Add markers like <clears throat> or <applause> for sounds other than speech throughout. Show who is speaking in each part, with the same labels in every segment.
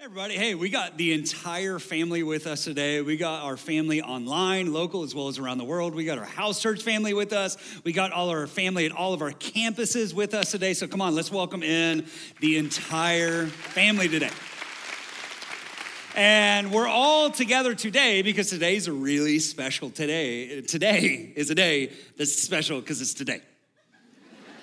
Speaker 1: Everybody, hey, we got the entire family with us today. We got our family online, local, as well as around the world. We got our house church family with us. We got all our family at all of our campuses with us today. So come on, let's welcome in the entire family today. And we're all together today because today's a really special today. Today is a day that's special because it's today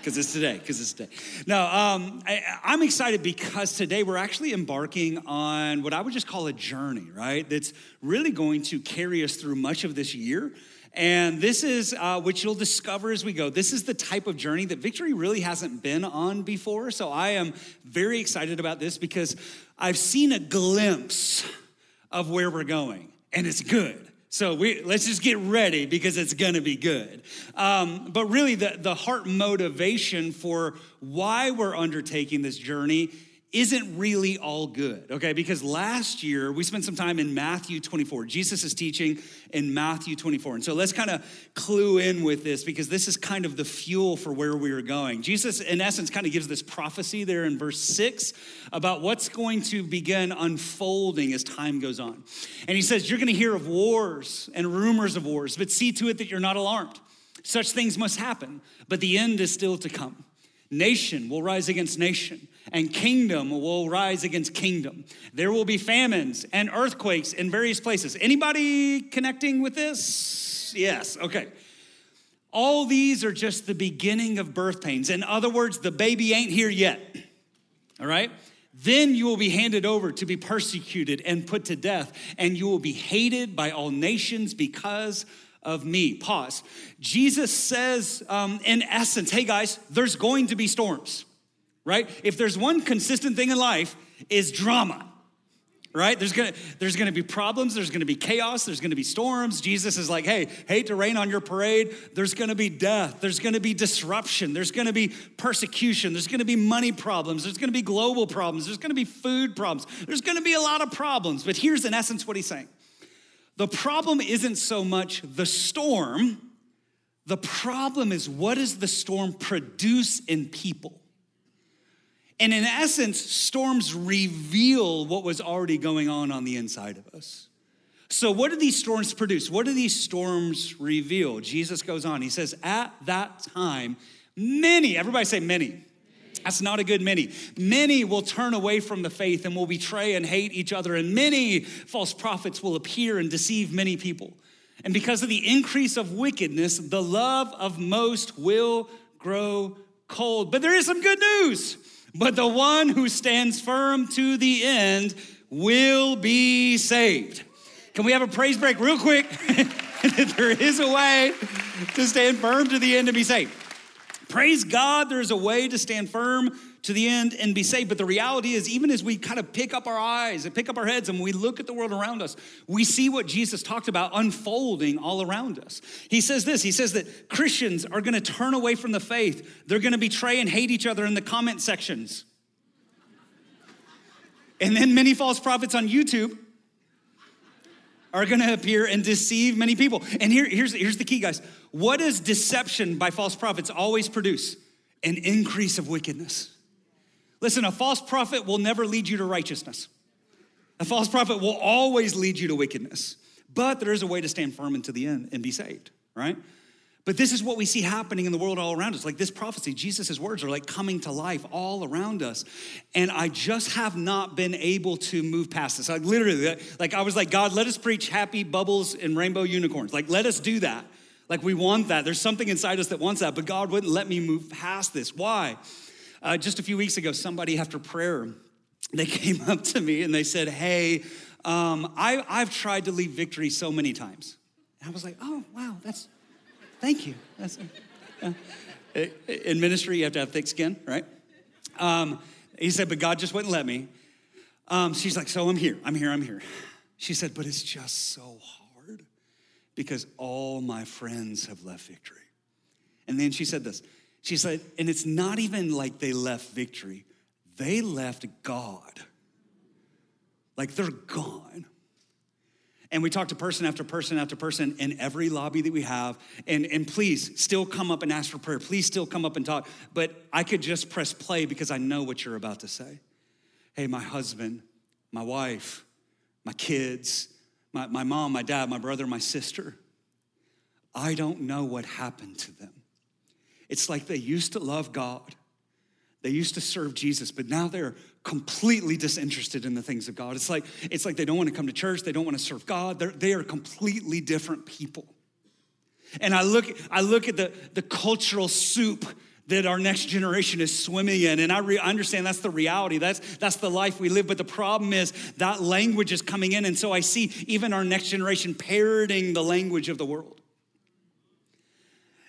Speaker 1: because it's today, because it's today. No, um, I, I'm excited because today we're actually embarking on what I would just call a journey, right? That's really going to carry us through much of this year. And this is, uh, which you'll discover as we go, this is the type of journey that Victory really hasn't been on before. So I am very excited about this because I've seen a glimpse of where we're going, and it's good. So we, let's just get ready because it's gonna be good. Um, but really, the, the heart motivation for why we're undertaking this journey isn't really all good, okay? Because last year we spent some time in Matthew 24. Jesus is teaching in Matthew 24. And so let's kind of clue in with this because this is kind of the fuel for where we are going. Jesus, in essence, kind of gives this prophecy there in verse six about what's going to begin unfolding as time goes on. And he says, You're gonna hear of wars and rumors of wars, but see to it that you're not alarmed. Such things must happen, but the end is still to come. Nation will rise against nation, and kingdom will rise against kingdom. There will be famines and earthquakes in various places. Anybody connecting with this? Yes, okay. All these are just the beginning of birth pains. In other words, the baby ain't here yet. All right? Then you will be handed over to be persecuted and put to death, and you will be hated by all nations because of me. Pause. Jesus says, um, in essence, hey guys, there's going to be storms, right? If there's one consistent thing in life, is drama right there's gonna there's gonna be problems there's gonna be chaos there's gonna be storms jesus is like hey hate to rain on your parade there's gonna be death there's gonna be disruption there's gonna be persecution there's gonna be money problems there's gonna be global problems there's gonna be food problems there's gonna be a lot of problems but here's in essence what he's saying the problem isn't so much the storm, the problem is what does the storm produce in people? And in essence, storms reveal what was already going on on the inside of us. So, what do these storms produce? What do these storms reveal? Jesus goes on, he says, At that time, many, everybody say many. That's not a good many. Many will turn away from the faith and will betray and hate each other, and many false prophets will appear and deceive many people. And because of the increase of wickedness, the love of most will grow cold. But there is some good news. But the one who stands firm to the end will be saved. Can we have a praise break real quick? <laughs> there is a way to stand firm to the end and be saved. Praise God, there's a way to stand firm to the end and be saved. But the reality is, even as we kind of pick up our eyes and pick up our heads and we look at the world around us, we see what Jesus talked about unfolding all around us. He says this He says that Christians are gonna turn away from the faith, they're gonna betray and hate each other in the comment sections. And then many false prophets on YouTube are gonna appear and deceive many people. And here, here's, here's the key, guys. What does deception by false prophets always produce? An increase of wickedness. Listen, a false prophet will never lead you to righteousness. A false prophet will always lead you to wickedness. But there is a way to stand firm until the end and be saved, right? But this is what we see happening in the world all around us. Like this prophecy, Jesus' words are like coming to life all around us. And I just have not been able to move past this. Like literally, like I was like, God, let us preach happy bubbles and rainbow unicorns. Like, let us do that. Like we want that. There's something inside us that wants that, but God wouldn't let me move past this. Why? Uh, just a few weeks ago, somebody after prayer, they <laughs> came up to me and they said, Hey, um, I, I've tried to leave victory so many times. And I was like, Oh, wow, that's Thank you. That's, uh, in ministry, you have to have thick skin, right? Um, he said, but God just wouldn't let me. Um, she's like, so I'm here, I'm here, I'm here. She said, but it's just so hard because all my friends have left victory. And then she said this. She said, and it's not even like they left victory, they left God. Like they're gone. And we talk to person after person after person in every lobby that we have. And, and please still come up and ask for prayer. Please still come up and talk. But I could just press play because I know what you're about to say. Hey, my husband, my wife, my kids, my, my mom, my dad, my brother, my sister. I don't know what happened to them. It's like they used to love God, they used to serve Jesus, but now they're completely disinterested in the things of God. It's like, it's like they don't want to come to church, they don't want to serve God. They're, they are completely different people. And I look, I look at the, the cultural soup that our next generation is swimming in. And I, re- understand that's the reality. That's, that's the life we live. But the problem is that language is coming in. And so I see even our next generation parroting the language of the world.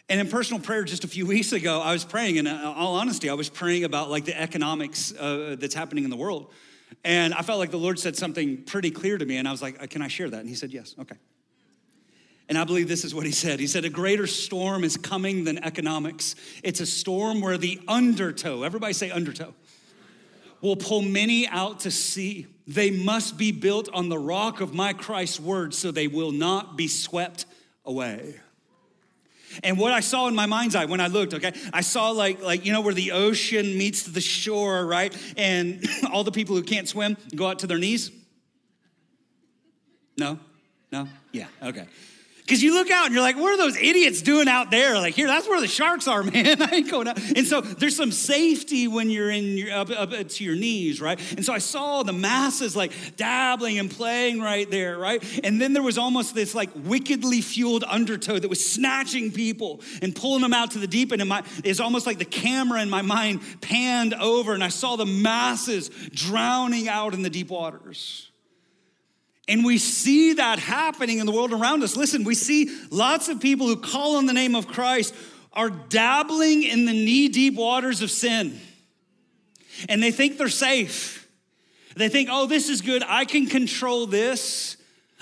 Speaker 1: And in personal prayer just a few <laughs> weeks ago, I was praying, and in all honesty, I was praying about like the economics uh, that's happening in the world. And I felt like the Lord said something pretty clear to me. And I was like, uh, Can I share that? And He said, Yes, okay. And I believe this is what he said. He said, A greater storm is coming than economics. It's a storm where the undertow, everybody say undertow, will pull many out to sea. They must be built on the rock of my Christ's word so they will not be swept away. And what I saw in my mind's eye when I looked, okay, I saw like, like you know, where the ocean meets the shore, right? And <laughs> all the people who can't swim go out to their knees. No? No? Yeah, okay. Because you look out and you're like, what are those idiots doing out there? Like, here, that's where the sharks are, <laughs> man. I ain't going out. And so there's some safety when you're in your, up, up to your knees, right? And so I saw the masses like dabbling and playing right there, right? And then there was almost this like wickedly fueled undertow that was snatching people and pulling them out to the deep end. And my, it's almost like the camera in my mind panned over and I saw the masses drowning out in the deep waters. And we see that happening in the world around us. Listen, we see lots of people who call on the name of Christ are dabbling in the knee deep waters of sin. And they think they're safe. They think, oh, this is good. I can control this.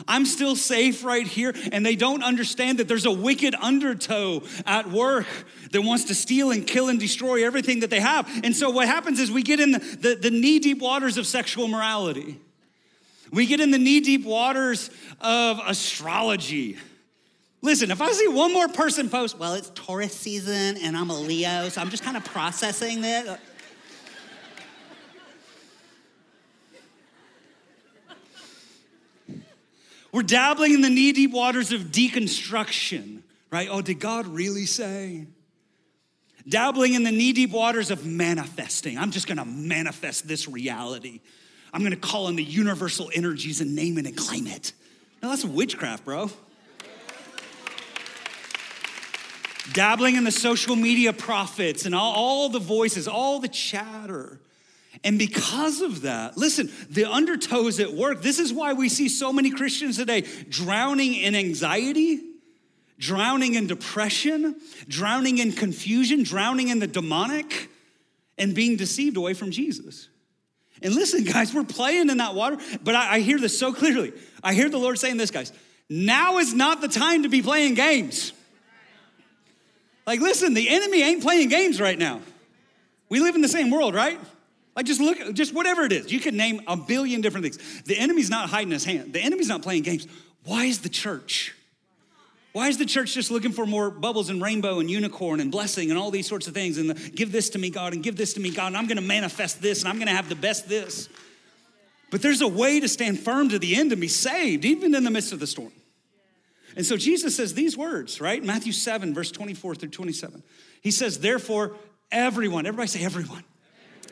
Speaker 1: I'm still safe right here. And they don't understand that there's a wicked undertow at work that wants to steal and kill and destroy everything that they have. And so what happens is we get in the, the, the knee deep waters of sexual morality. We get in the knee deep waters of astrology. Listen, if I see one more person post, well, it's Taurus season and I'm a Leo, so I'm just kind of processing that. Uh, we're dabbling in the knee deep waters of deconstruction, right? Oh, did God really say? Dabbling in the knee deep waters of manifesting. I'm just gonna manifest this reality. I'm gonna call on the universal energies and name it and claim it. No, that's witchcraft, bro. Dabbling in the social media prophets and all, all the voices, all the chatter. And because of that, listen, the undertows at work, this is why we see so many Christians today drowning in anxiety, drowning in depression, drowning in confusion, drowning in the demonic, and being deceived away from Jesus. And listen, guys, we're playing in that water, but I, I hear this so clearly. I hear the Lord saying this, guys. Now is not the time to be playing games. Like, listen, the enemy ain't playing games right now. We live in the same world, right? Like, just look, just whatever it is. You can name a billion different things. The enemy's not hiding his hand, the enemy's not playing games. Why is the church? Why is the church just looking for more bubbles and rainbow and unicorn and blessing and all these sorts of things and the, give this to me, God, and give this to me, God, and I'm gonna manifest this and I'm gonna have the best this? But there's a way to stand firm to the end and be saved, even in the midst of the storm. And so Jesus says these words, right? Matthew 7, verse 24 through 27. He says, Therefore, everyone, everybody say everyone.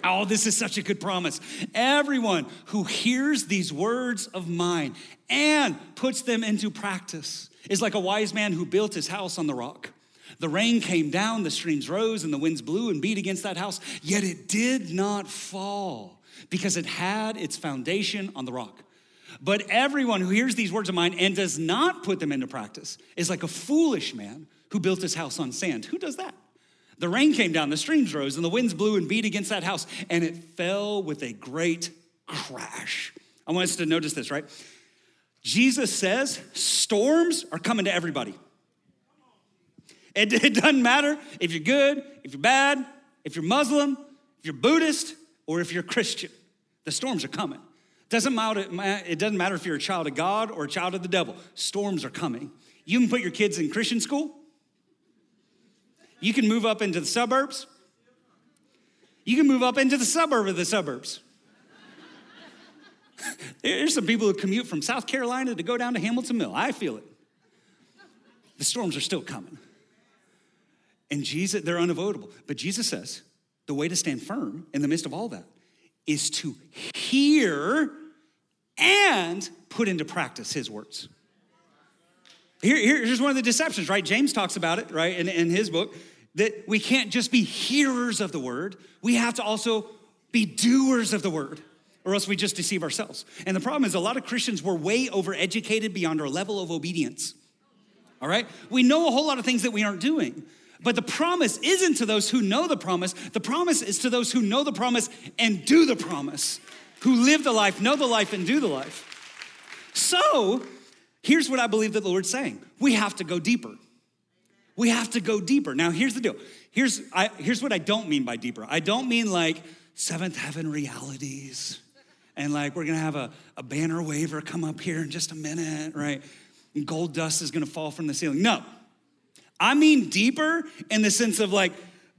Speaker 1: Oh, this is such a good promise. Everyone who hears these words of mine and puts them into practice is like a wise man who built his house on the rock. The rain came down, the streams rose, and the winds blew and beat against that house, yet it did not fall because it had its foundation on the rock. But everyone who hears these words of mine and does not put them into practice is like a foolish man who built his house on sand. Who does that? The rain came down, the streams rose, and the winds blew and beat against that house, and it fell with a great crash. I want us to notice this, right? Jesus says storms are coming to everybody. It, <laughs> it, doesn't matter if you're good, if you're bad, if you're Muslim, if you're Buddhist, or if you're Christian. The storms are coming. Doesn't matter, it doesn't matter if you're a child of God or a child of the devil. Storms are coming. You can put your kids in Christian school. You can move up into the suburbs. You can move up into the suburb of the suburbs. <laughs> There's some people who commute from South Carolina to go down to Hamilton Mill. I feel it. The storms are still coming. And Jesus, they're unavoidable. But Jesus says the way to stand firm in the midst of all that is to hear and put into practice his words. Here, here's one of the deceptions, right? James talks about it, right, in, in his book, that we can't just be hearers of the word, we have to also be doers of the word, or else we just deceive ourselves. And the problem is, a lot of Christians were way overeducated beyond our level of obedience. All right? We know a whole lot of things that we aren't doing. But the promise isn't to those who know the promise. The promise is to those who know the promise and do the promise, who live the life, know the life, and do the life. So, here's what I believe that the Lord's saying we have to go deeper. We have to go deeper. Now, here's the deal. Here's, I, here's what I don't mean by deeper. I don't mean like seventh heaven realities and like we're gonna have a, a banner waver come up here in just a minute, right? And gold dust is gonna fall from the ceiling. No, I mean deeper in the sense of like,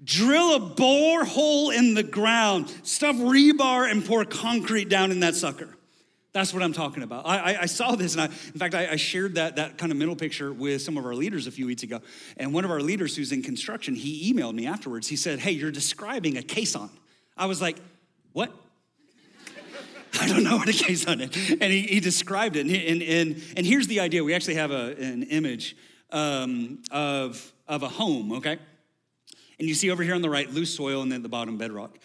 Speaker 1: drill a bore hole in the ground, stuff rebar and pour concrete down in that sucker. That's what I'm talking about. I, I, I saw this, and I, in fact, I, I, shared that, that kind of mental picture with some of our leaders a few weeks ago. And one of our leaders who's in construction, he emailed me afterwards. He said, Hey, you're describing a caisson. I was like, What? <laughs> I don't know what a caisson is. And he, he described it. And, and, and, and here's the idea we actually have a, an image um, of, of a home, okay? And you see over here on the right, loose soil, and then at the bottom, bedrock.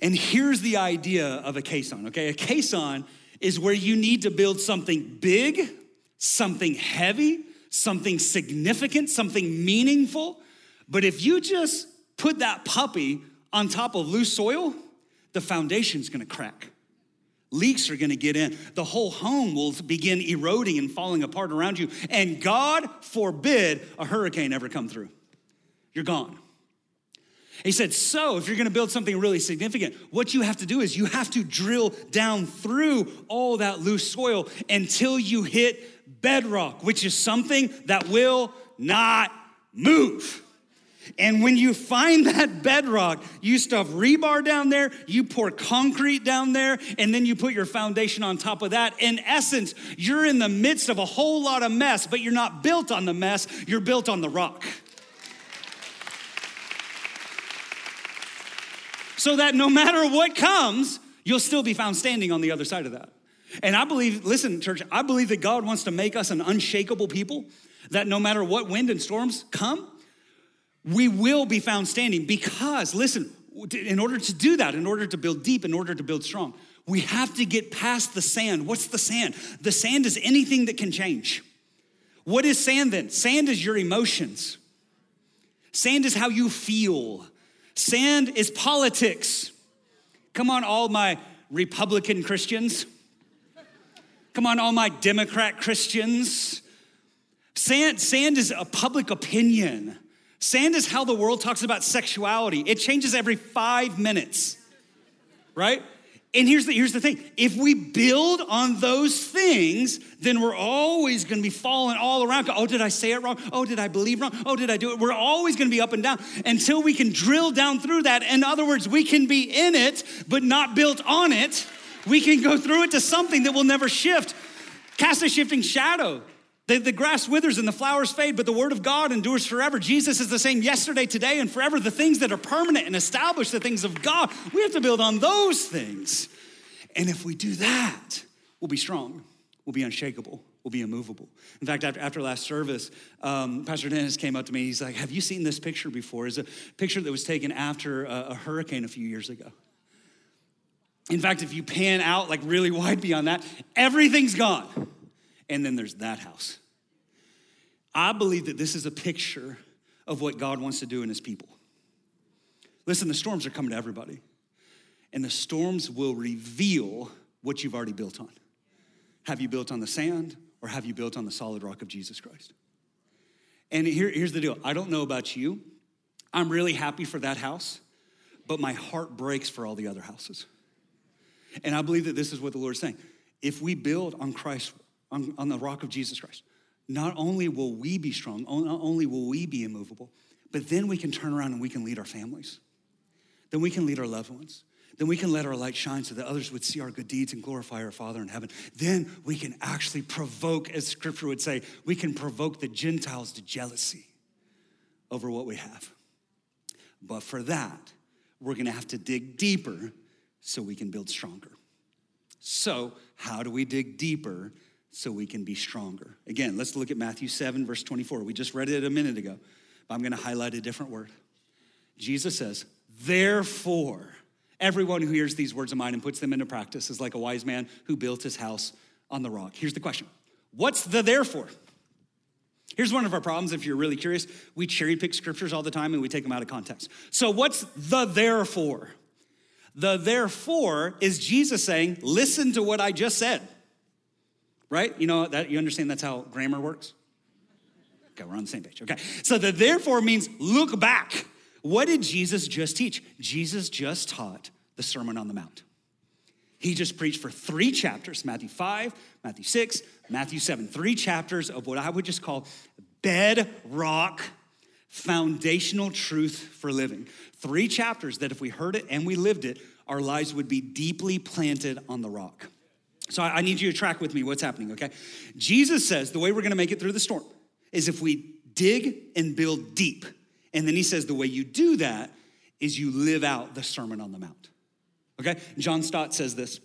Speaker 1: And here's the idea of a caisson, okay? A caisson is where you need to build something big, something heavy, something significant, something meaningful. But if you just put that puppy on top of loose soil, the foundation's gonna crack. Leaks are gonna get in. The whole home will begin eroding and falling apart around you. And God forbid a hurricane ever come through. You're gone. He said, So, if you're gonna build something really significant, what you have to do is you have to drill down through all that loose soil until you hit bedrock, which is something that will not move. And when you find <laughs> that bedrock, you stuff rebar down there, you pour concrete down there, and then you put your foundation on top of that. In essence, you're in the midst of a whole lot of mess, but you're not built on the mess, you're built on the rock. So that no matter what comes, you'll still be found standing on the other side of that. And I believe, listen, church, I believe that God wants to make us an unshakable people, that no matter what wind and storms come, we will be found standing because, listen, in order to do that, in order to build deep, in order to build strong, we have to get past the sand. What's the sand? The sand is anything that can change. What is sand then? Sand is your emotions. Sand is how you feel. Sand is politics. Come on, all my Republican Christians. Come on, all my Democrat Christians. Sand, sand is a public opinion. Sand is how the world talks about sexuality. It changes every five minutes, right? And here's the, here's the thing if we build on those things, then we're always gonna be falling all around. Oh, did I say it wrong? Oh, did I believe wrong? Oh, did I do it? We're always gonna be up and down until we can drill down through that. In other words, we can be in it, but not built on it. We can go through it to something that will never shift. Cast a shifting shadow. The, the grass withers and the flowers fade, but the word of God endures forever. Jesus is the same yesterday, today, and forever. The things that are permanent and established, the things of God, we have to build on those things. And if we do that, we'll be strong, we'll be unshakable, we'll be immovable. In fact, after, after last service, um, Pastor Dennis came up to me. He's like, Have you seen this picture before? It's a picture that was taken after a, a hurricane a few years ago. In fact, if you pan out like really wide beyond that, everything's gone and then there's that house. I believe that this is a picture of what God wants to do in his people. Listen, the storms are coming to everybody, and the storms will reveal what you've already built on. Have you built on the sand, or have you built on the solid rock of Jesus Christ? And here, here's the deal I don't know about you. I'm really happy for that house, but my heart breaks for all the other houses. And I believe that this is what the Lord's saying. If we build on Christ on, on the rock of Jesus Christ, not only will we be strong, not only will we be immovable, but then we can turn around and we can lead our families. Then we can lead our loved ones. then we can let our light shine so that others would see our good deeds and glorify our Father in heaven. Then we can actually provoke, as scripture would say, we can provoke the Gentiles to jealousy over what we have. But for that, we're gonna have to dig deeper so we can build stronger. So, how do we dig deeper so we can be stronger? Again, let's look at Matthew 7, verse 24. We just read it a minute ago, but I'm gonna highlight a different word. Jesus says, Therefore, everyone who hears these words of mine and puts them into practice is like a wise man who built his house on the rock. Here's the question What's the therefore? Here's one of our problems if you're really curious. We cherry pick scriptures all the time and we take them out of context. So, what's the therefore? The therefore is Jesus saying, listen to what I just said. Right? You know that you understand that's how grammar works? Okay, we're on the same page. Okay. So the therefore means look back. What did Jesus just teach? Jesus just taught the Sermon on the Mount. He just preached for three chapters Matthew 5, Matthew 6, Matthew 7. Three chapters of what I would just call bedrock foundational truth for living. Three chapters that if we heard it and we lived it, our lives would be deeply planted on the rock. So I need you to track with me what's happening, okay? Jesus says the way we're gonna make it through the storm is if we dig and build deep. And then he says the way you do that is you live out the Sermon on the Mount. Okay? John Stott says this.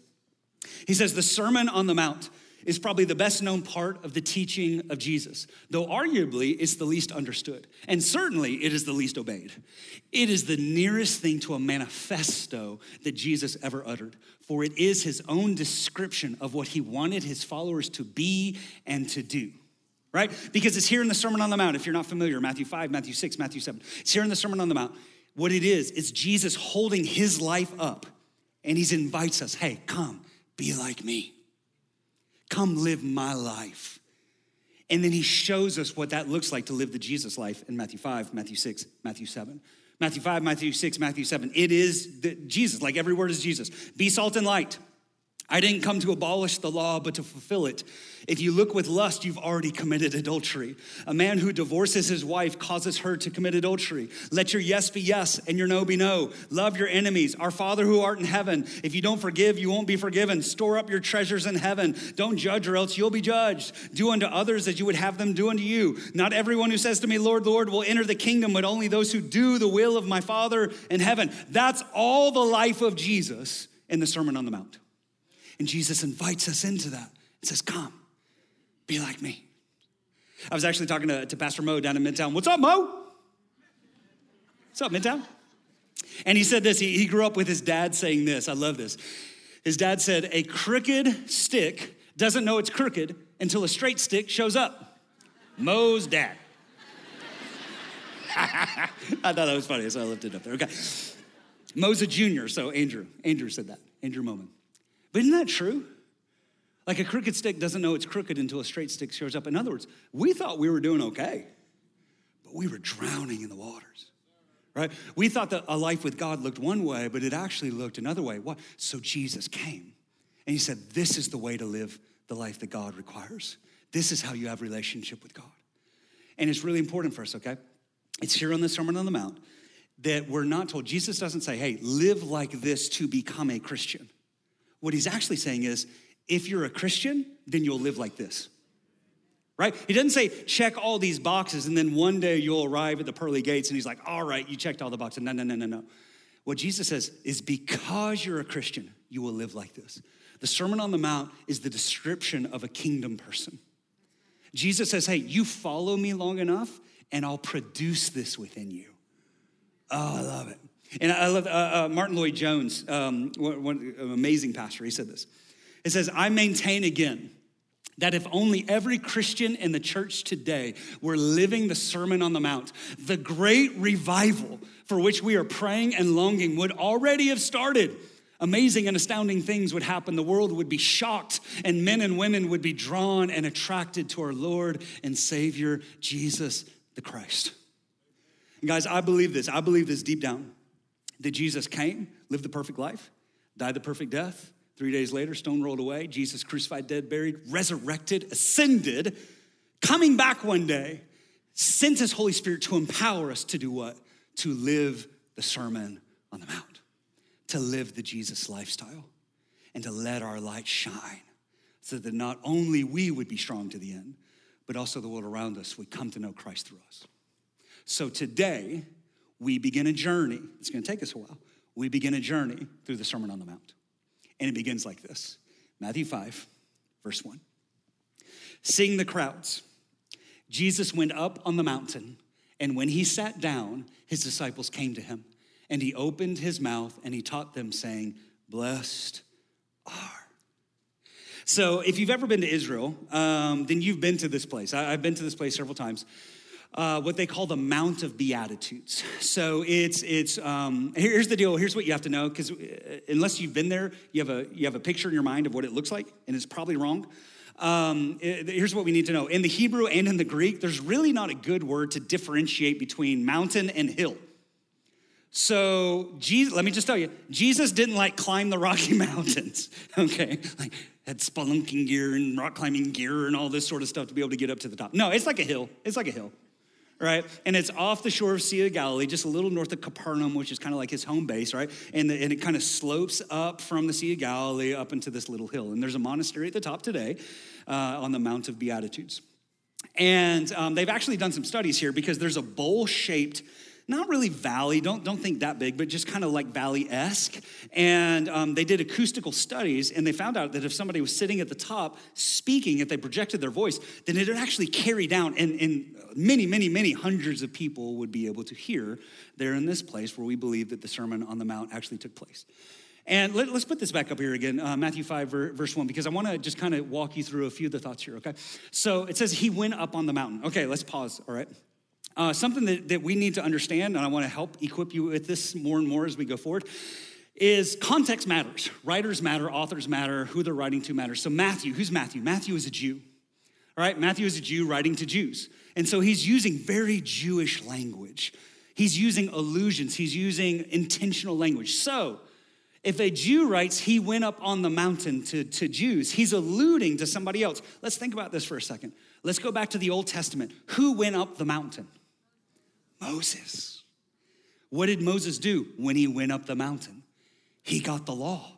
Speaker 1: He says, The Sermon on the Mount is probably the best known part of the teaching of Jesus, though arguably it's the least understood. And certainly it is the least obeyed. It is the nearest thing to a manifesto that Jesus ever uttered, for it is his own description of what he wanted his followers to be and to do. Right? Because it's here in the Sermon on the Mount, if you're not familiar, Matthew 5, Matthew 6, Matthew 7. It's here in the Sermon on the Mount. What it is, it's Jesus holding his life up, and he invites us, hey, come, be like me. Come live my life. And then he shows us what that looks like to live the Jesus life in Matthew 5, Matthew 6, Matthew 7. Matthew 5, Matthew 6, Matthew 7. It is Jesus, like every word is Jesus. Be salt and light. I didn't come to abolish the law, but to fulfill it. If you look with lust, you've already committed adultery. A man who divorces his wife causes her to commit adultery. Let your yes be yes and your no be no. Love your enemies. Our Father who art in heaven. If you don't forgive, you won't be forgiven. Store up your treasures in heaven. Don't judge, or else you'll be judged. Do unto others as you would have them do unto you. Not everyone who says to me, Lord, Lord, will enter the kingdom, but only those who do the will of my Father in heaven. That's all the life of Jesus in the Sermon on the Mount. And Jesus invites us into that and says, Come, be like me. I was actually talking to, to Pastor Mo down in Midtown. What's up, Mo? What's up, Midtown? And he said this he, he grew up with his dad saying this. I love this. His dad said, A crooked stick doesn't know it's crooked until a straight stick shows up. Mo's dad. <laughs> I thought that was funny, so I lifted it up there. Okay. Mo's a junior, so Andrew. Andrew said that. Andrew Moment. But isn't that true? Like a crooked stick doesn't know it's crooked until a straight stick shows up. In other words, we thought we were doing okay, but we were drowning in the waters, right? We thought that a life with God looked one way, but it actually looked another way. What? So Jesus came and he said, This is the way to live the life that God requires. This is how you have relationship with God. And it's really important for us, okay? It's here on the Sermon on the Mount that we're not told. Jesus doesn't say, hey, live like this to become a Christian. What he's actually saying is, if you're a Christian, then you'll live like this. Right? He doesn't say check all these boxes and then one day you'll arrive at the pearly gates and he's like, all right, you checked all the boxes. No, no, no, no, no. What Jesus says is because you're a Christian, you will live like this. The Sermon on the Mount is the description of a kingdom person. Jesus says, hey, you follow me long enough and I'll produce this within you. Oh, I love it. And I love uh, uh, Martyn Lloyd-Jones, um, one, one amazing pastor. He said this. It says, I maintain again that if only every Christian in the church today were living the Sermon on the Mount, the great revival for which we are praying and longing would already have started. Amazing and astounding things would happen. The world would be shocked, and men and women would be drawn and attracted to our Lord and Savior, Jesus the Christ. And guys, I believe this. I believe this deep down that Jesus came, lived the perfect life, died the perfect death. Three days later, stone rolled away. Jesus crucified, dead, buried, resurrected, ascended, coming back one day, sent his Holy Spirit to empower us to do what? To live the Sermon on the Mount to live the Jesus lifestyle and to let our light shine so that not only we would be strong to the end, but also the world around us would come to know Christ through us. So today, we begin a journey. It's gonna take us a while. We begin a journey through the Sermon on the Mount. And it begins like this Matthew 5, verse 1. Seeing the crowds, Jesus went up on the mountain, and when he sat down, his disciples came to him, and he opened his mouth and he taught them, saying, Blessed are. So, if you've ever been to Israel, um, then you've been to this place. I, have been to this place several times. Uh, what they call the Mount of Beatitudes. So it's it's um, here's the deal. Here's what you have to know because uh, unless you've been there, you have a you have a picture in your mind of what it looks like, and it's probably wrong. Um, here's what we need to know: in the Hebrew and in the Greek, there's really not a good word to differentiate between mountain and hill. So, Jesus, let me just tell you, Jesus didn't like climb the Rocky <laughs> Mountains, okay? Like, had spelunking gear and rock climbing gear and all this sort of stuff to be able to get up to the top. No, it's like a hill. It's like a hill, right? And it's off the shore of Sea of Galilee, just a little north of Capernaum, which is kind of like his home base, right? And, the, and it kind of slopes up from the Sea of Galilee up into this little hill. And there's a monastery at the top today uh, on the Mount of Beatitudes. And um, they've actually done some studies here because there's a bowl shaped not really valley, don't, don't think that big, but just kind of like valley esque. And um, they did acoustical studies and they found out that if somebody was sitting at the top speaking, if they projected their voice, then it would actually carry down, and, and many, many, many hundreds of people would be able to hear there in this place where we believe that the Sermon on the Mount actually took place. And let, us put this back up here again, uh, Matthew 5, verse 1, because I want to just kind of walk you through a few of the thoughts here, okay? So it says, He went up on the mountain. Okay, let's pause, all right? Uh, something that, that we need to understand, and I want to help equip you with this more and more as we go forward, is context matters. Writers matter, authors matter, who they're writing to matters. So, Matthew, who's Matthew? Matthew is a Jew. All right, Matthew is a Jew writing to Jews. And so he's using very Jewish language. He's using allusions, he's using intentional language. So, if a Jew writes, he went up on the mountain to, to Jews, he's alluding to somebody else. Let's think about this for a second. Let's go back to the Old Testament. Who went up the mountain? Moses. What did Moses do when he went up the mountain? He got the law.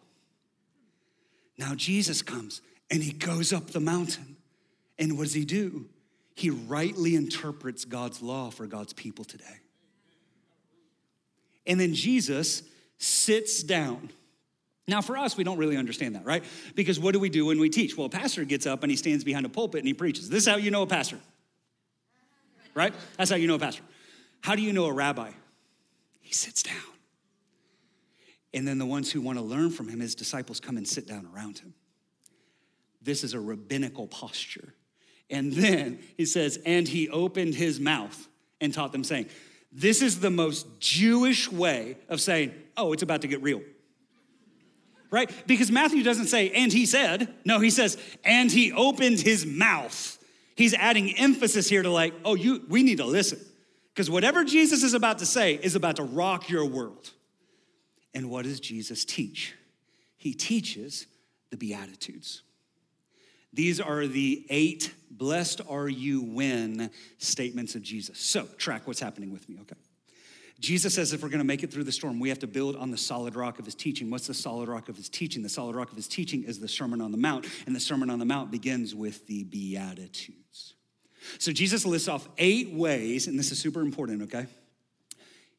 Speaker 1: Now Jesus comes and he goes up the mountain. And what does he do? He rightly interprets God's law for God's people today. And then Jesus sits down. Now, for us, we don't really understand that, right? Because what do we do when we teach? Well, a pastor gets up and he stands behind a pulpit and he preaches. This is how you know a pastor, right? That's how you know a pastor. How do you know a rabbi? He sits down. And then the ones who want to learn from him, his disciples, come and sit down around him. This is a rabbinical posture. And then he says, and he opened his mouth and taught them, saying, This is the most Jewish way of saying, Oh, it's about to get real. Right? Because Matthew doesn't say, and he said. No, he says, and he opened his mouth. He's adding emphasis here to like, oh, you we need to listen. Because whatever Jesus is about to say is about to rock your world. And what does Jesus teach? He teaches the Beatitudes. These are the eight blessed are you when statements of Jesus. So, track what's happening with me, okay? Jesus says if we're gonna make it through the storm, we have to build on the solid rock of his teaching. What's the solid rock of his teaching? The solid rock of his teaching is the Sermon on the Mount, and the Sermon on the Mount begins with the Beatitudes. So Jesus lists off eight ways, and this is super important, okay?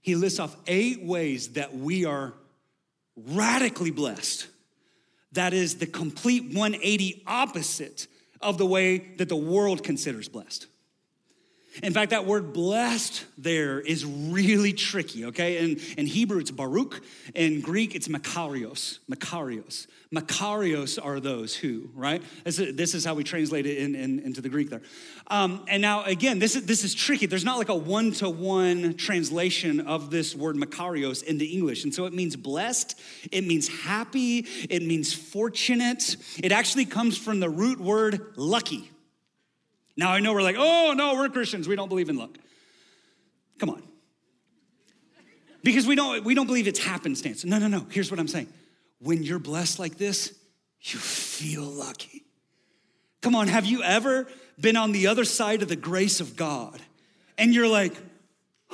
Speaker 1: He lists off eight ways that we are radically blessed. That is the complete 180 opposite of the way that the world considers blessed. In fact, that word blessed there is really tricky, okay? In, in Hebrew, it's Baruch. In Greek, it's Makarios. Makarios. Makarios are those who, right? This is, this is how we translate it in, in, into the Greek there. Um, and now, again, this is, this is tricky. There's not like a one to one translation of this word Makarios into English. And so it means blessed, it means happy, it means fortunate. It actually comes from the root word lucky. Now I know we're like, oh no, we're Christians. We don't believe in luck. Come on. Because we don't, we don't believe it's happenstance. No, no, no. Here's what I'm saying. When you're blessed like this, you feel lucky. Come on, have you ever been on the other side of the grace of God and you're like, <gasps>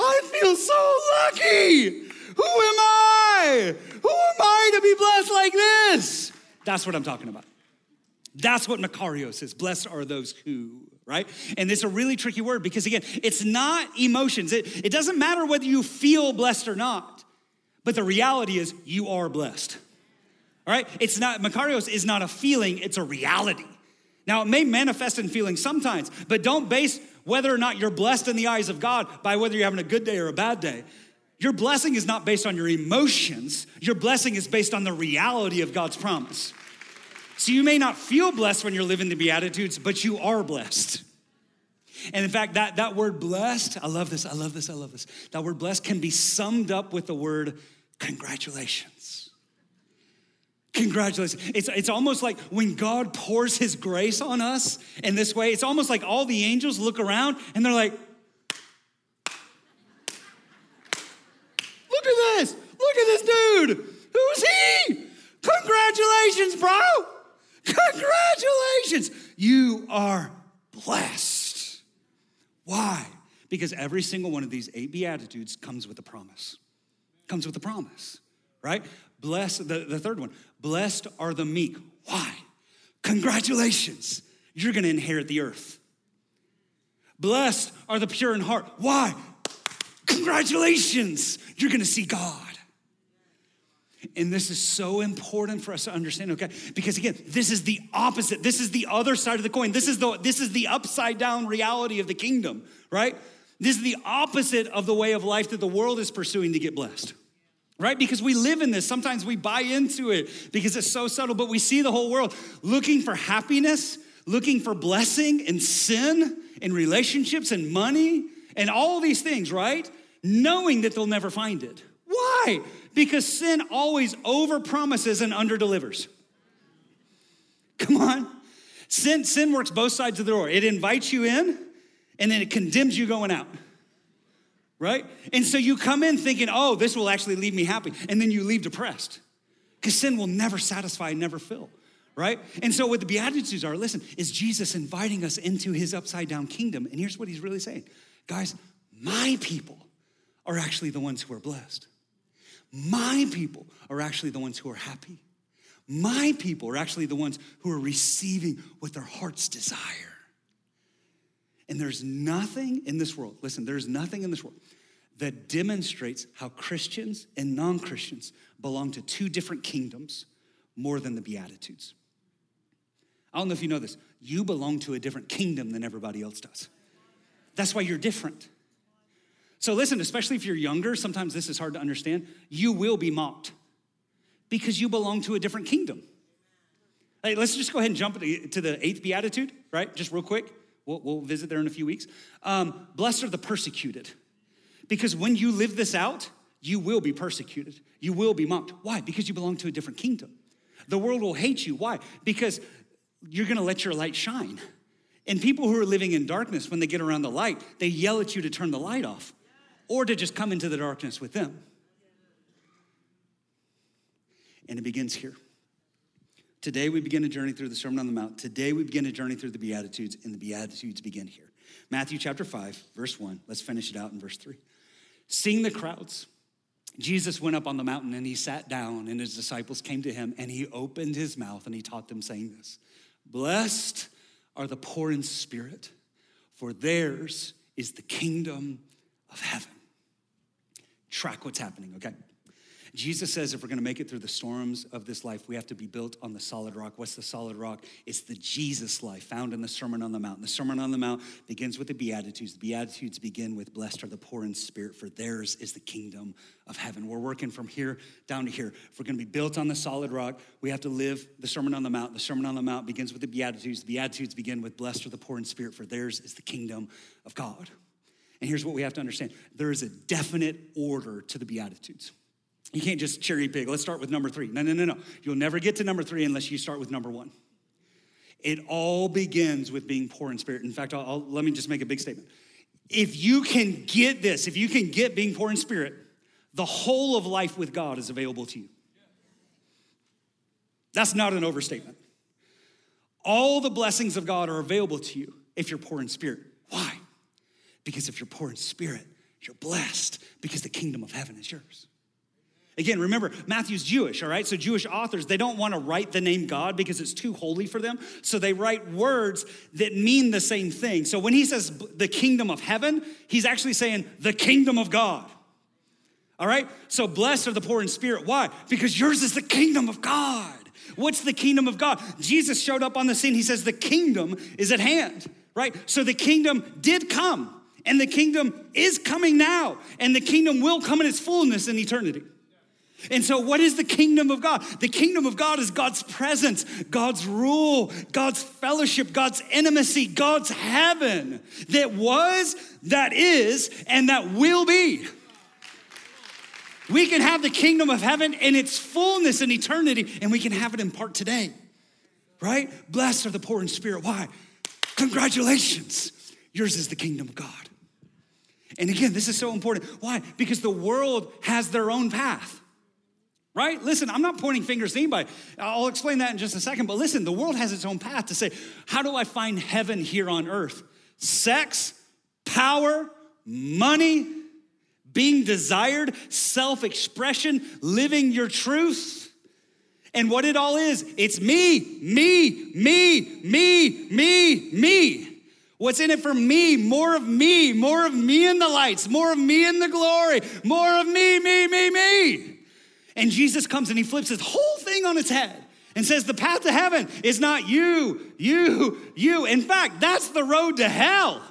Speaker 1: I feel so lucky. Who am I? Who am I to be blessed like this? That's what I'm talking about. That's what Makarios is. Blessed are those who, right? And it's a really tricky word because, again, it's not emotions. It, it doesn't matter whether you feel blessed or not, but the reality is you are blessed. All right? It's not, Makarios is not a feeling, it's a reality. Now, it may manifest in feelings sometimes, but don't base whether or not you're blessed in the eyes of God by whether you're having a good day or a bad day. Your blessing is not based on your emotions, your blessing is based on the reality of God's promise. So you may not feel blessed when you're living the Beatitudes, but you are blessed. And in fact, that, that word blessed, I love this, I love this, I love this. That word blessed can be summed up with the word congratulations. Congratulations. It's, it's almost like when God pours his grace on us in this way, it's almost like all the angels look around and they're like, look at this, look at this dude. Who's he? Congratulations, bro. Congratulations. You are blessed. Why? Because every single one of these eight Beatitudes comes with a promise. Comes with a promise, right? Blessed, the, the third one, blessed are the meek. Why? Congratulations. You're gonna inherit the earth. Blessed are the pure in heart. Why? Congratulations. You're gonna see God. And this is so important for us to understand, okay? Because again, this is the opposite. This is the other side of the coin. This is the this is the upside down reality of the kingdom, right? This is the opposite of the way of life that the world is pursuing to get blessed. Right? Because we live in this. Sometimes we buy into it because it's so subtle, but we see the whole world looking for happiness, looking for blessing and sin and relationships and money and all these things, right? Knowing that they'll never find it. Why? Because sin always overpromises and underdelivers. Come on. Sin, sin works both sides of the door. It invites you in and then it condemns you going out. Right? And so you come in thinking, oh, this will actually leave me happy. And then you leave depressed. Because sin will never satisfy, never fill. Right? And so what the Beatitudes are, listen, is Jesus inviting us into his upside down kingdom. And here's what he's really saying. Guys, my people are actually the ones who are blessed. My people are actually the ones who are happy. My people are actually the ones who are receiving what their hearts desire. And there's nothing in this world, listen, there's nothing in this world that demonstrates how Christians and non Christians belong to two different kingdoms more than the Beatitudes. I don't know if you know this. You belong to a different kingdom than everybody else does. That's why you're different. So, listen, especially if you're younger, sometimes this is hard to understand. You will be mocked because you belong to a different kingdom. Hey, let's just go ahead and jump to the eighth beatitude, right? Just real quick. We'll, we'll visit there in a few weeks. Um, blessed are the persecuted because when you live this out, you will be persecuted. You will be mocked. Why? Because you belong to a different kingdom. The world will hate you. Why? Because you're gonna let your light shine. And people who are living in darkness, when they get around the light, they yell at you to turn the light off or to just come into the darkness with them. And it begins here. Today we begin a journey through the Sermon on the Mount. Today we begin a journey through the Beatitudes, and the Beatitudes begin here. Matthew chapter 5, verse 1. Let's finish it out in verse 3. Seeing the crowds, Jesus went up on the mountain and he sat down, and his disciples came to him, and he opened his mouth and he taught them, saying this Blessed are the poor in spirit, for theirs is the kingdom of heaven track what's happening, okay? Jesus says if we're gonna make it through the storms of this life, we have to be built on the solid rock. What's the solid rock? It's the Jesus life found in the Sermon on the Mount. The Sermon on the Mount begins with the Beatitudes. The Beatitudes begin with blessed are the poor in spirit, for theirs is the kingdom of heaven. We're working from here down to here. If we're gonna be built on the solid rock, we have to live the Sermon on the Mount. The Sermon on the Mount begins with the Beatitudes. The Beatitudes begin with blessed are the poor in spirit, for theirs is the kingdom of God. And here's what we have to understand there is a definite order to the Beatitudes. You can't just cherry pick. Let's start with number three. No, no, no, no. You'll never get to number three unless you start with number one. It all begins with being poor in spirit. In fact, I'll, I'll, let me just make a big statement. If you can get this, if you can get being poor in spirit, the whole of life with God is available to you. That's not an overstatement. All the blessings of God are available to you if you're poor in spirit. Why? Because if you're poor in spirit, You're blessed because the kingdom of heaven is yours. Again, remember, Matthew's Jewish, all right? So, Jewish authors, they don't want to write the name God because it's too holy for them. So, they write words that mean the same thing. So, when he says the kingdom of heaven, he's actually saying the kingdom of God. All right? So, blessed are the poor in spirit. Why? Because yours is the kingdom of God. What's the kingdom of God? Jesus showed up on the scene. He says, The kingdom is at hand, right? So, the kingdom did come, and the kingdom is coming now, and the kingdom will come in its fullness in eternity. And so, what is the kingdom of God? The kingdom of God is God's presence, God's rule, God's fellowship, God's intimacy, God's heaven that was, that is, and that will be. We can have the kingdom of heaven in its fullness in eternity, and we can have it in part today, right? Blessed are the poor in spirit. Why? Congratulations. Yours is the kingdom of God. And again, this is so important. Why? Because the world has their own path right? Listen, I'm not pointing fingers to anybody. I'll explain that in just a second. But listen, the world has its own path to say, how do I find heaven here on earth? Sex, power, money, being desired, self expression, living your truth. And what it all is, it's me, me, me, me, me, me. What's in it for me? More of me, more of me in the lights, more of me in the glory, more of me, me, me, me. And Jesus comes and he flips this whole thing on its head and says, The path to heaven is not you, you, you. In fact, that's the road to hell.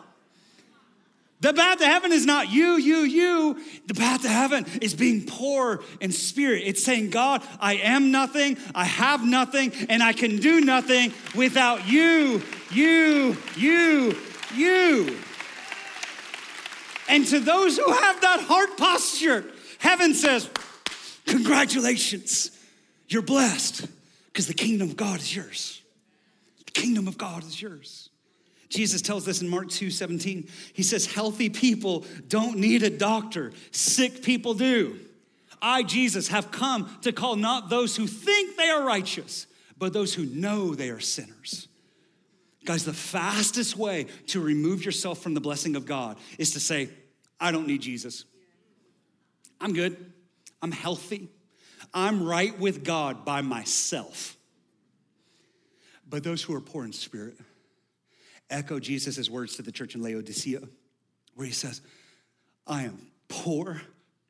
Speaker 1: The path to heaven is not you, you, you. The path to heaven is being poor in spirit. It's saying, God, I am nothing, I have nothing, and I can do nothing without you, you, you, you. And to those who have that heart posture, heaven says, Congratulations. You're blessed because the kingdom of God is yours. The kingdom of God is yours. Jesus tells this in Mark 2 17. He says, Healthy people don't need a doctor, sick people do. I, Jesus, have come to call not those who think they are righteous, but those who know they are sinners. Guys, the fastest way to remove yourself from the blessing of God is to say, I don't need Jesus. I'm good. I'm healthy. I'm right with God by myself. But those who are poor in spirit echo Jesus' words to the church in Laodicea, where he says, I am poor,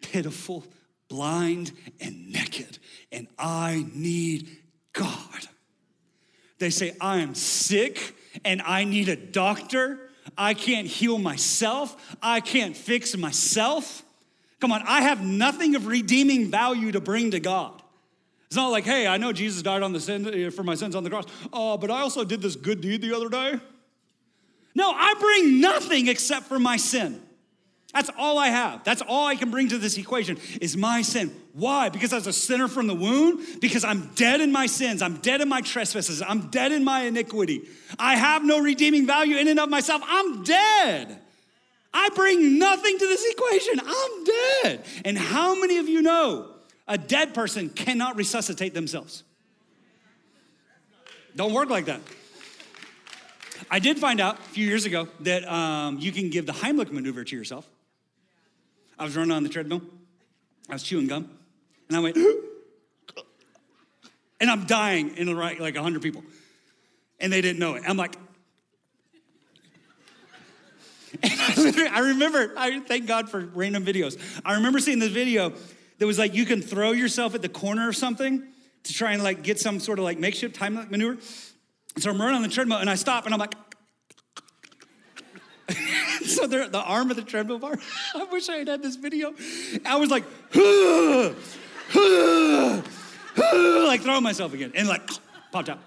Speaker 1: pitiful, blind, and naked, and I need God. They say, I am sick and I need a doctor. I can't heal myself. I can't fix myself. Come on, I have nothing of redeeming value to bring to God. It's not like, hey, I know Jesus died on the sin eh, for my sins on the cross. Oh, but I also did this good deed the other day. No, I bring nothing except for my sin. That's all I have. That's all I can bring to this equation is my sin. Why? Because as a sinner from the womb, because I'm dead in my sins, I'm dead in my trespasses, I'm dead in my iniquity. I have no redeeming value in and of myself. I'm dead. I bring nothing to this equation. I'm dead. And how many of you know a dead person cannot resuscitate themselves? Don't work like that. I did find out a few years ago that um, you can give the Heimlich maneuver to yourself. I was running on the treadmill, I was chewing gum, and I went, <gasps> and I'm dying in like 100 people. And they didn't know it. I'm like, and <laughs> I, I remember, I thank God for random videos. I remember seeing this video that was like you can throw yourself at the corner of something to try and like get some sort of like makeshift time maneuver. So I'm running on the treadmill and I stop and I'm like, <laughs> so the arm of the treadmill bar. <laughs> I wish I had had this video. I was like, <sighs> <sighs> <sighs> like throwing myself again and like popped out.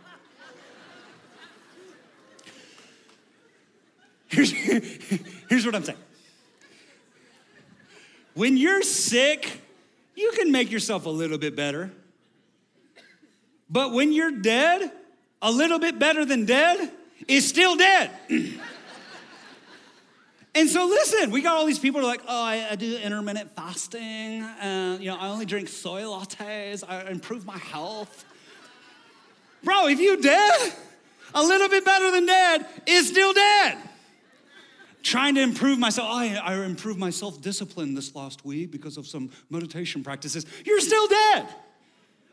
Speaker 1: Here's, <laughs> here's what I'm saying. When you're sick, you can make yourself a little bit better. But when you're dead, a little bit better than dead is still dead. <clears throat> and so listen, we got all these people who are like, oh, I, I do intermittent fasting, and you know, I only drink soy lattes, I improve my health. Bro, if you dead, a little bit better than dead is still dead. Trying to improve myself. Oh, I, I improved my self discipline this last week because of some meditation practices. You're still dead.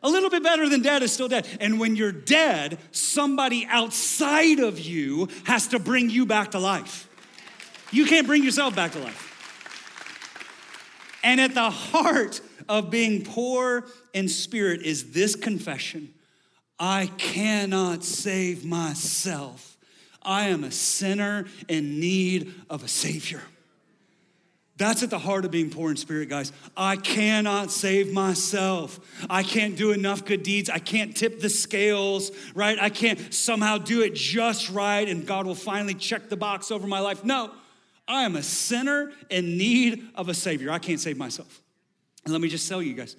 Speaker 1: A little bit better than dead is still dead. And when you're dead, somebody outside of you has to bring you back to life. You can't bring yourself back to life. And at the heart of being poor in spirit is this confession I cannot save myself. I am a sinner in need of a Savior. That's at the heart of being poor in spirit, guys. I cannot save myself. I can't do enough good deeds. I can't tip the scales, right? I can't somehow do it just right and God will finally check the box over my life. No, I am a sinner in need of a Savior. I can't save myself. And let me just tell you guys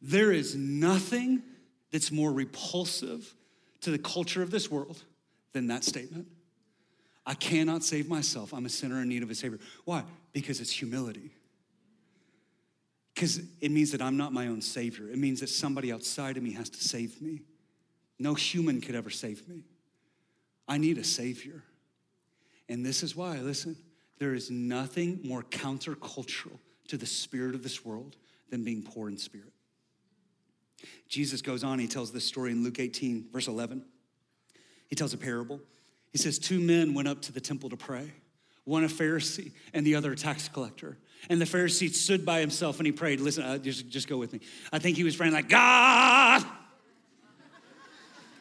Speaker 1: there is nothing that's more repulsive to the culture of this world than that statement. I cannot save myself. I'm a sinner in need of a Savior. Why? Because it's humility. Because it means that I'm not my own Savior. It means that somebody outside of me has to save me. No human could ever save me. I need a Savior. And this is why, listen, there is nothing more countercultural to the spirit of this world than being poor in spirit. Jesus goes on, he tells this story in Luke 18, verse 11. He tells a parable. He says, Two men went up to the temple to pray, one a Pharisee and the other a tax collector. And the Pharisee stood by himself and he prayed. Listen, uh, just, just go with me. I think he was praying like, God,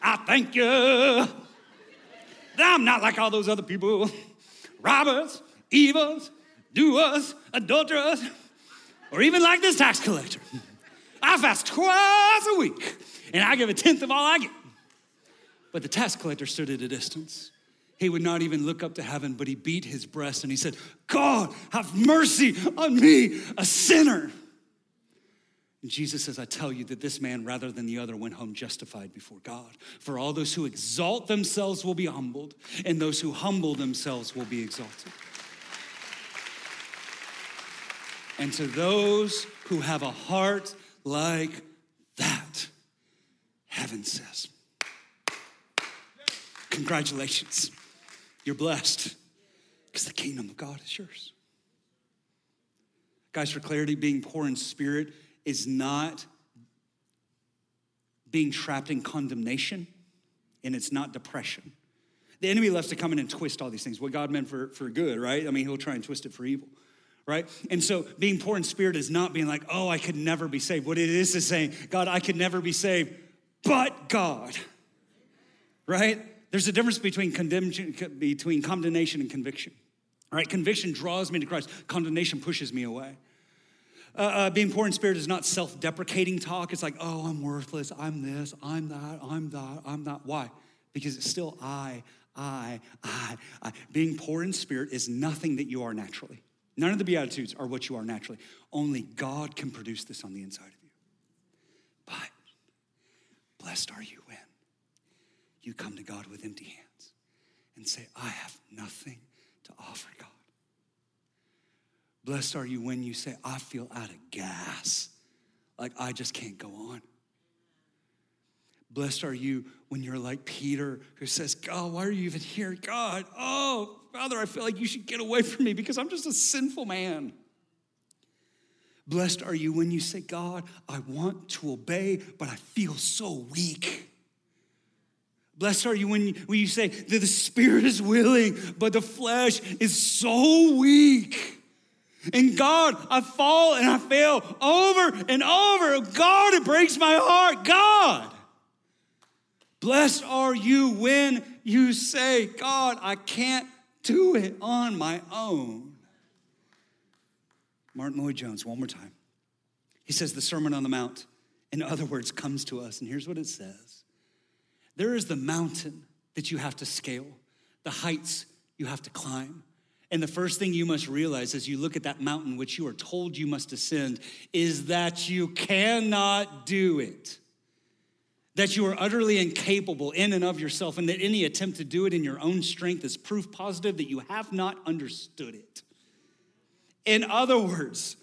Speaker 1: I thank you that I'm not like all those other people robbers, evils, doers, adulterers, or even like this tax collector. I fast twice a week and I give a tenth of all I get. But the tax collector stood at a distance he would not even look up to heaven, but he beat his breast and he said, God, have mercy on me, a sinner. And Jesus says, I tell you that this man, rather than the other, went home justified before God. For all those who exalt themselves will be humbled, and those who humble themselves will be exalted. And to those who have a heart like that, heaven says, Congratulations. You're blessed because the kingdom of God is yours. Guys, for clarity, being poor in spirit is not being trapped in condemnation and it's not depression. The enemy loves to come in and twist all these things. What God meant for, for good, right? I mean, he'll try and twist it for evil, right? And so being poor in spirit is not being like, oh, I could never be saved. What it is is saying, God, I could never be saved, but God, right? There's a difference between, between condemnation and conviction. All right, conviction draws me to Christ, condemnation pushes me away. Uh, uh, being poor in spirit is not self deprecating talk. It's like, oh, I'm worthless. I'm this. I'm that. I'm that. I'm that. Why? Because it's still I, I, I, I. Being poor in spirit is nothing that you are naturally. None of the Beatitudes are what you are naturally. Only God can produce this on the inside of you. But blessed are you you come to God with empty hands and say, I have nothing to offer God. Blessed are you when you say, I feel out of gas, like I just can't go on. Blessed are you when you're like Peter, who says, God, why are you even here? God, oh, Father, I feel like you should get away from me because I'm just a sinful man. Blessed are you when you say, God, I want to obey, but I feel so weak. Blessed are you when, when you say that the spirit is willing, but the flesh is so weak. And God, I fall and I fail over and over. God, it breaks my heart. God. Blessed are you when you say, God, I can't do it on my own. Martyn Lloyd-Jones, one more time. He says the Sermon on the Mount, in other words, comes to us, and here's what it says there is the mountain that you have to scale, the heights you have to climb. And the first thing you must realize as you look at that mountain, which you are told you must ascend, is that you cannot do it. That you are utterly incapable in and of yourself, and that any attempt to do it in your own strength is proof positive that you have not understood it. In other words,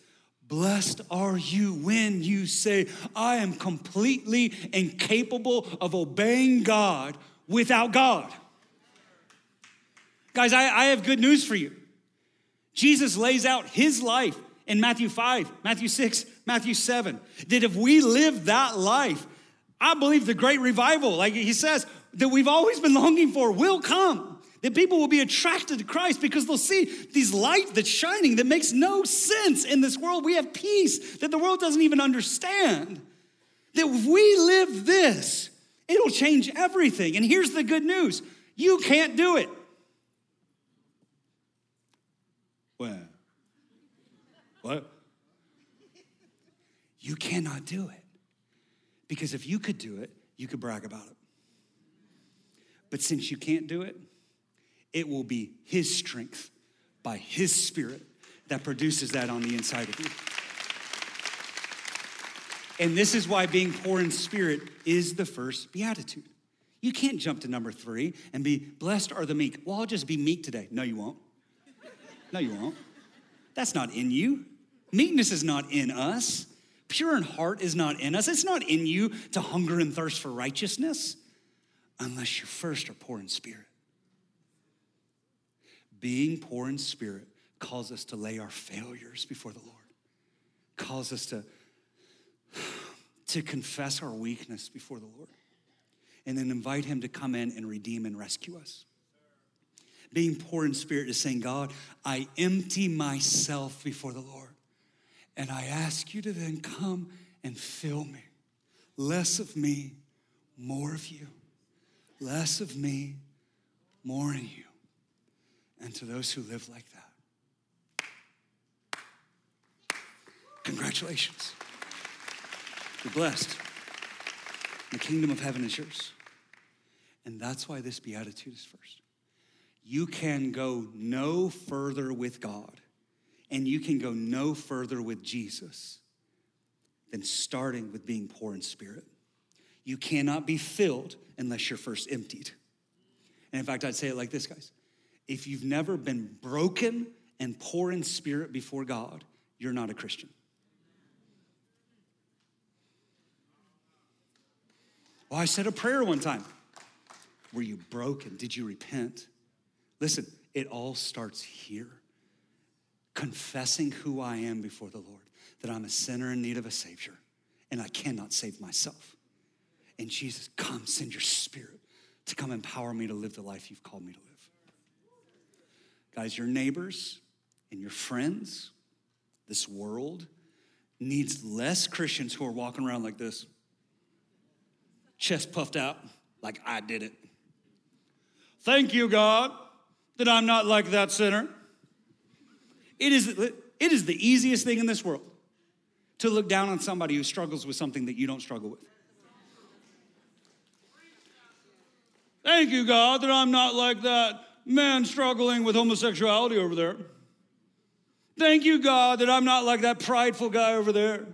Speaker 1: Blessed are you when you say, I am completely incapable of obeying God without God. Guys, I, I, have good news for you. Jesus lays out his life in Matthew 5, Matthew 6, Matthew 7. That if we live that life, I believe the great revival, like he says, that we've always been longing for will come. That people will be attracted to Christ because they'll see these light that's shining that makes no sense in this world. We have peace that the world doesn't even understand. That if we live this, it'll change everything. And here's the good news you can't do it. Well, what? You cannot do it. Because if you could do it, you could brag about it. But since you can't do it, it will be His strength by His Spirit that produces that on the inside of you. And this is why being poor in spirit is the first beatitude. You can't jump to number three and be blessed are the meek. Well, I'll just be meek today. No, you won't. No, you won't. That's not in you. Meekness is not in us. Pure in heart is not in us. It's not in you to hunger and thirst for righteousness unless you first are poor in spirit. Being poor in spirit calls us to lay our failures before the Lord, calls us to, to confess our weakness before the Lord, and then invite Him to come in and redeem and rescue us. Being poor in spirit is saying, God, I empty myself before the Lord. And I ask you to then come and fill me. Less of me, more of you. Less of me, more in you. And to those who live like that, congratulations. You're blessed. The kingdom of heaven is yours. And that's why this beatitude is first. You can go no further with God and you can go no further with Jesus than starting with being poor in spirit. You cannot be filled unless you're first emptied. And in fact, I'd say it like this, guys. If you've never been broken and poor in spirit before God, you're not a Christian. Well, I said a prayer one time. Were you broken? Did you repent? Listen, it all starts here confessing who I am before the Lord, that I'm a sinner in need of a Savior, and I cannot save myself. And Jesus, come, send your spirit to come empower me to live the life you've called me to live. Guys, your neighbors and your friends, this world needs less Christians who are walking around like this, chest puffed out, like I did it. Thank you, God, that I'm not like that sinner. It is, it is the easiest thing in this world to look down on somebody who struggles with something that you don't struggle with. Thank you, God, that I'm not like that man struggling with homosexuality over there. Thank you, God, that I'm not like that prideful guy over there.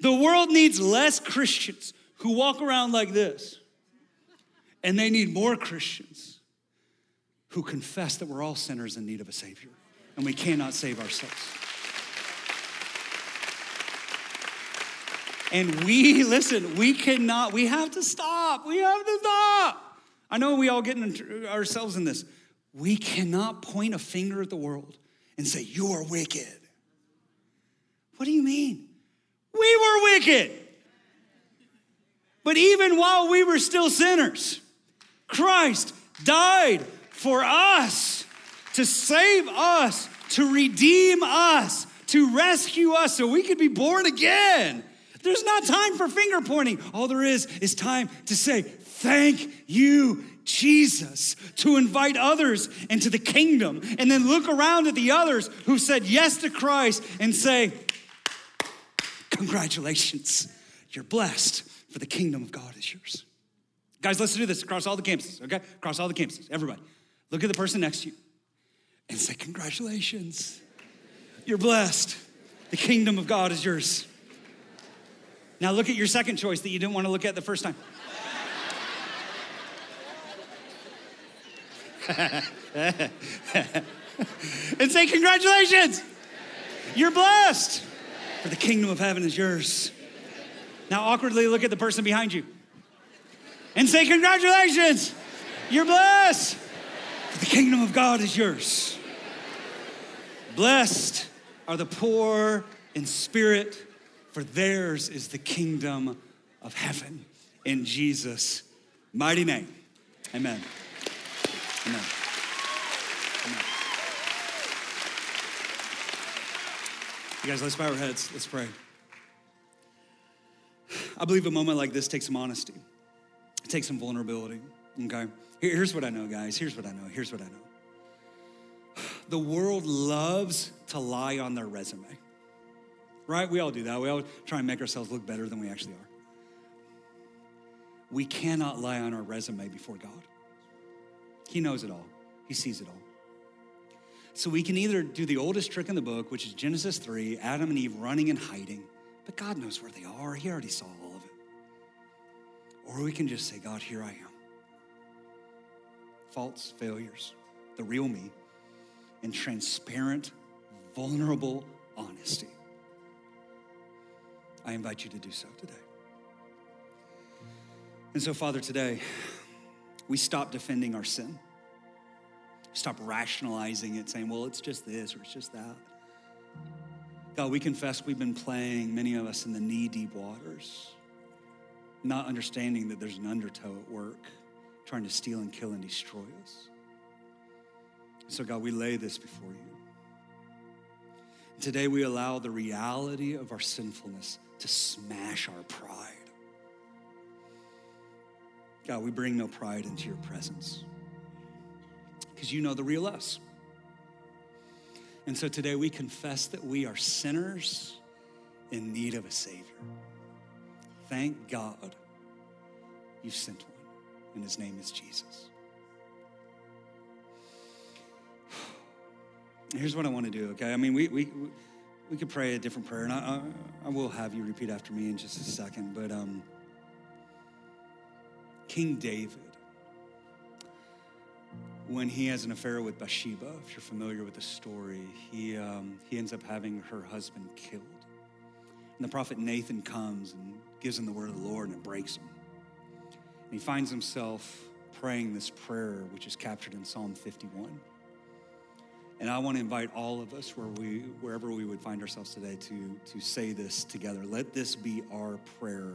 Speaker 1: The world needs less Christians who walk around like this, and they need more Christians who confess that we're all sinners in need of a Savior and we cannot save ourselves. And we, listen, we cannot, we have to stop. We have to stop. I know we all get ourselves in this. We cannot point a finger at the world and say, You're wicked. What do you mean? We were wicked. But even while we were still sinners, Christ died for us to save us, to redeem us, to rescue us so we could be born again. There's not time for finger pointing. All there is is time to say, Thank you, Jesus, to invite others into the kingdom, and then look around at the others who said yes to Christ and say, Congratulations, you're blessed, for the kingdom of God is yours. Guys, let's do this across all the campuses, okay? Across all the campuses, everybody. Look at the person next to you and say, Congratulations. You're blessed. The kingdom of God is yours. Now look at your second choice that you didn't want to look at the first time. <laughs> and say, Congratulations. You're blessed. For the kingdom of heaven is yours. Now, awkwardly look at the person behind you and say, Congratulations. You're blessed. For the kingdom of God is yours. Blessed are the poor in spirit, for theirs is the kingdom of heaven. In Jesus' mighty name. Amen. You guys, let's bow our heads. Let's pray. I believe a moment like this takes some honesty, it takes some vulnerability. Okay? Here's what I know, guys. Here's what I know. Here's what I know. The world loves to lie on their resume, right? We all do that. We all try and make ourselves look better than we actually are. We cannot lie on our resume before God. He knows it all, He sees it all. So we can either do the oldest trick in the book, which is Genesis 3, Adam and Eve running and hiding, but God knows where they are. He already saw all of it. Or we can just say, God, here I am faults, failures, the real me, and transparent, vulnerable honesty. I invite you to do so today. And so, Father, today, we stop defending our sin. Stop rationalizing it, saying, well, it's just this or it's just that. God, we confess we've been playing, many of us, in the knee deep waters, not understanding that there's an undertow at work trying to steal and kill and destroy us. So, God, we lay this before you. Today, we allow the reality of our sinfulness to smash our pride. God, we bring no pride into your presence because you know the real us. And so today we confess that we are sinners in need of a Savior. Thank God you sent one and his name is Jesus. <sighs> Here's what I want to do, okay? I mean, we, we, we could pray a different prayer, and I, I, will have you repeat after me in just a second, but um, King David, when he has an affair with Bathsheba, if you're familiar with the story, he, um, he ends up having her husband killed. And the prophet Nathan comes and gives him the word of the Lord, and it breaks him. And he finds himself praying this prayer, which is captured in Psalm 51. And I want to invite all of us, where we, wherever we would find ourselves today, to, to say this together. Let this be our prayer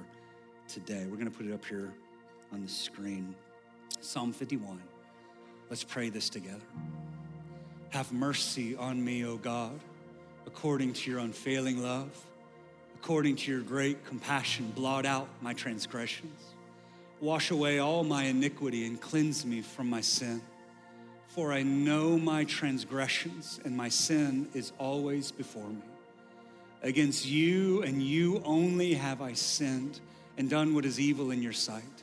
Speaker 1: today. We're going to put it up here on the screen. Psalm 51. Let's pray this together. Have mercy on me, O God, according to your unfailing love, according to your great compassion, blot out my transgressions Wash away all my iniquity and cleanse me from my sin. For I know my transgressions, and my sin is always before me. Against you and you only have I sinned and done what is evil in your sight.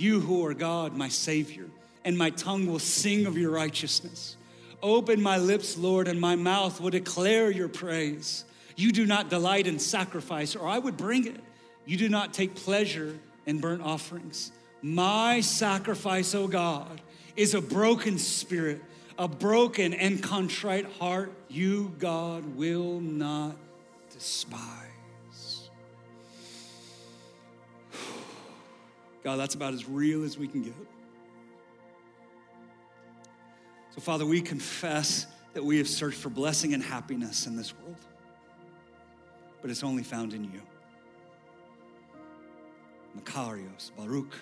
Speaker 1: you who are God, my Savior, and my tongue will sing of your righteousness. Open my lips, Lord, and my mouth will declare your praise. You do not delight in sacrifice, or I would bring it. You do not take pleasure in burnt offerings. My sacrifice, O God, is a broken spirit, a broken and contrite heart, you, God, will not despise. God, that's about as real as we can get. So, Father, we confess that we have searched for blessing and happiness in this world, but it's only found in you. Makarios, Baruch,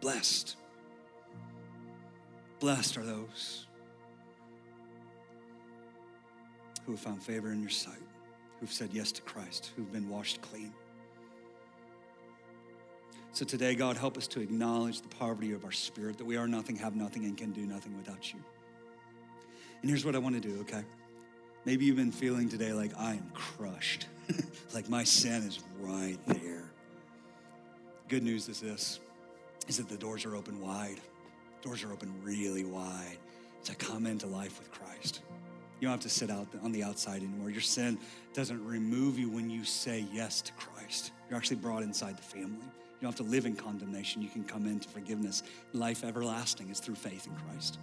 Speaker 1: blessed. Blessed are those who have found favor in your sight, who who've said yes to Christ, who've been washed clean. So today, God, help us to acknowledge the poverty of our spirit, that we are nothing, have nothing, and can do nothing without you. And here's what I want to do, okay? Maybe you've been feeling today like I am crushed, <laughs> like my sin is right there. Good news is this is that the doors are open wide. Doors are open really wide to come into life with Christ. You don't have to sit out on the outside anymore. Your sin doesn't remove you when you say yes to Christ. You're actually brought inside the family. You don't have to live in condemnation. You can come into forgiveness. Life everlasting is through faith in Christ.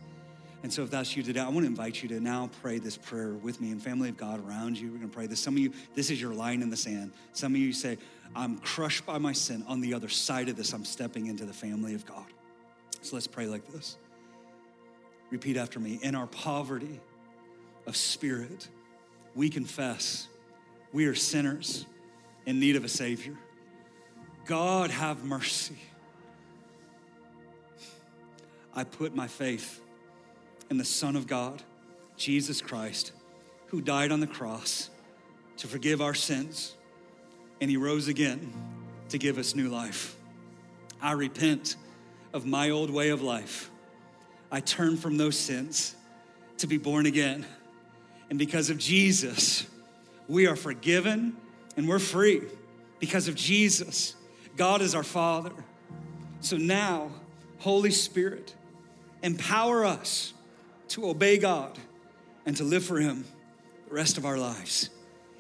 Speaker 1: And so, if that's you today, I want to invite you to now pray this prayer with me and family of God around you. We're going to pray this. Some of you, this is your line in the sand. Some of you say, I'm crushed by my sin. On the other side of this, I'm stepping into the family of God. So let's pray like this. Repeat after me. In our poverty of spirit, we confess we are sinners in need of a Savior. God, have mercy. I put my faith in the Son of God, Jesus Christ, who died on the cross to forgive our sins, and he rose again to give us new life. I repent of my old way of life. I turn from those sins to be born again. And because of Jesus, we are forgiven and we're free. Because of Jesus, God is our Father. So now, Holy Spirit, empower us to obey God and to live for Him the rest of our lives.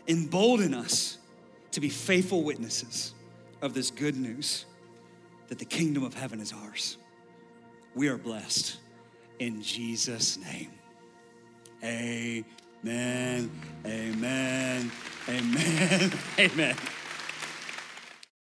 Speaker 1: Embolden us to be faithful witnesses of this good news that the kingdom of heaven is ours. We are blessed in Jesus' name. Amen. Amen. Amen. <laughs> Amen.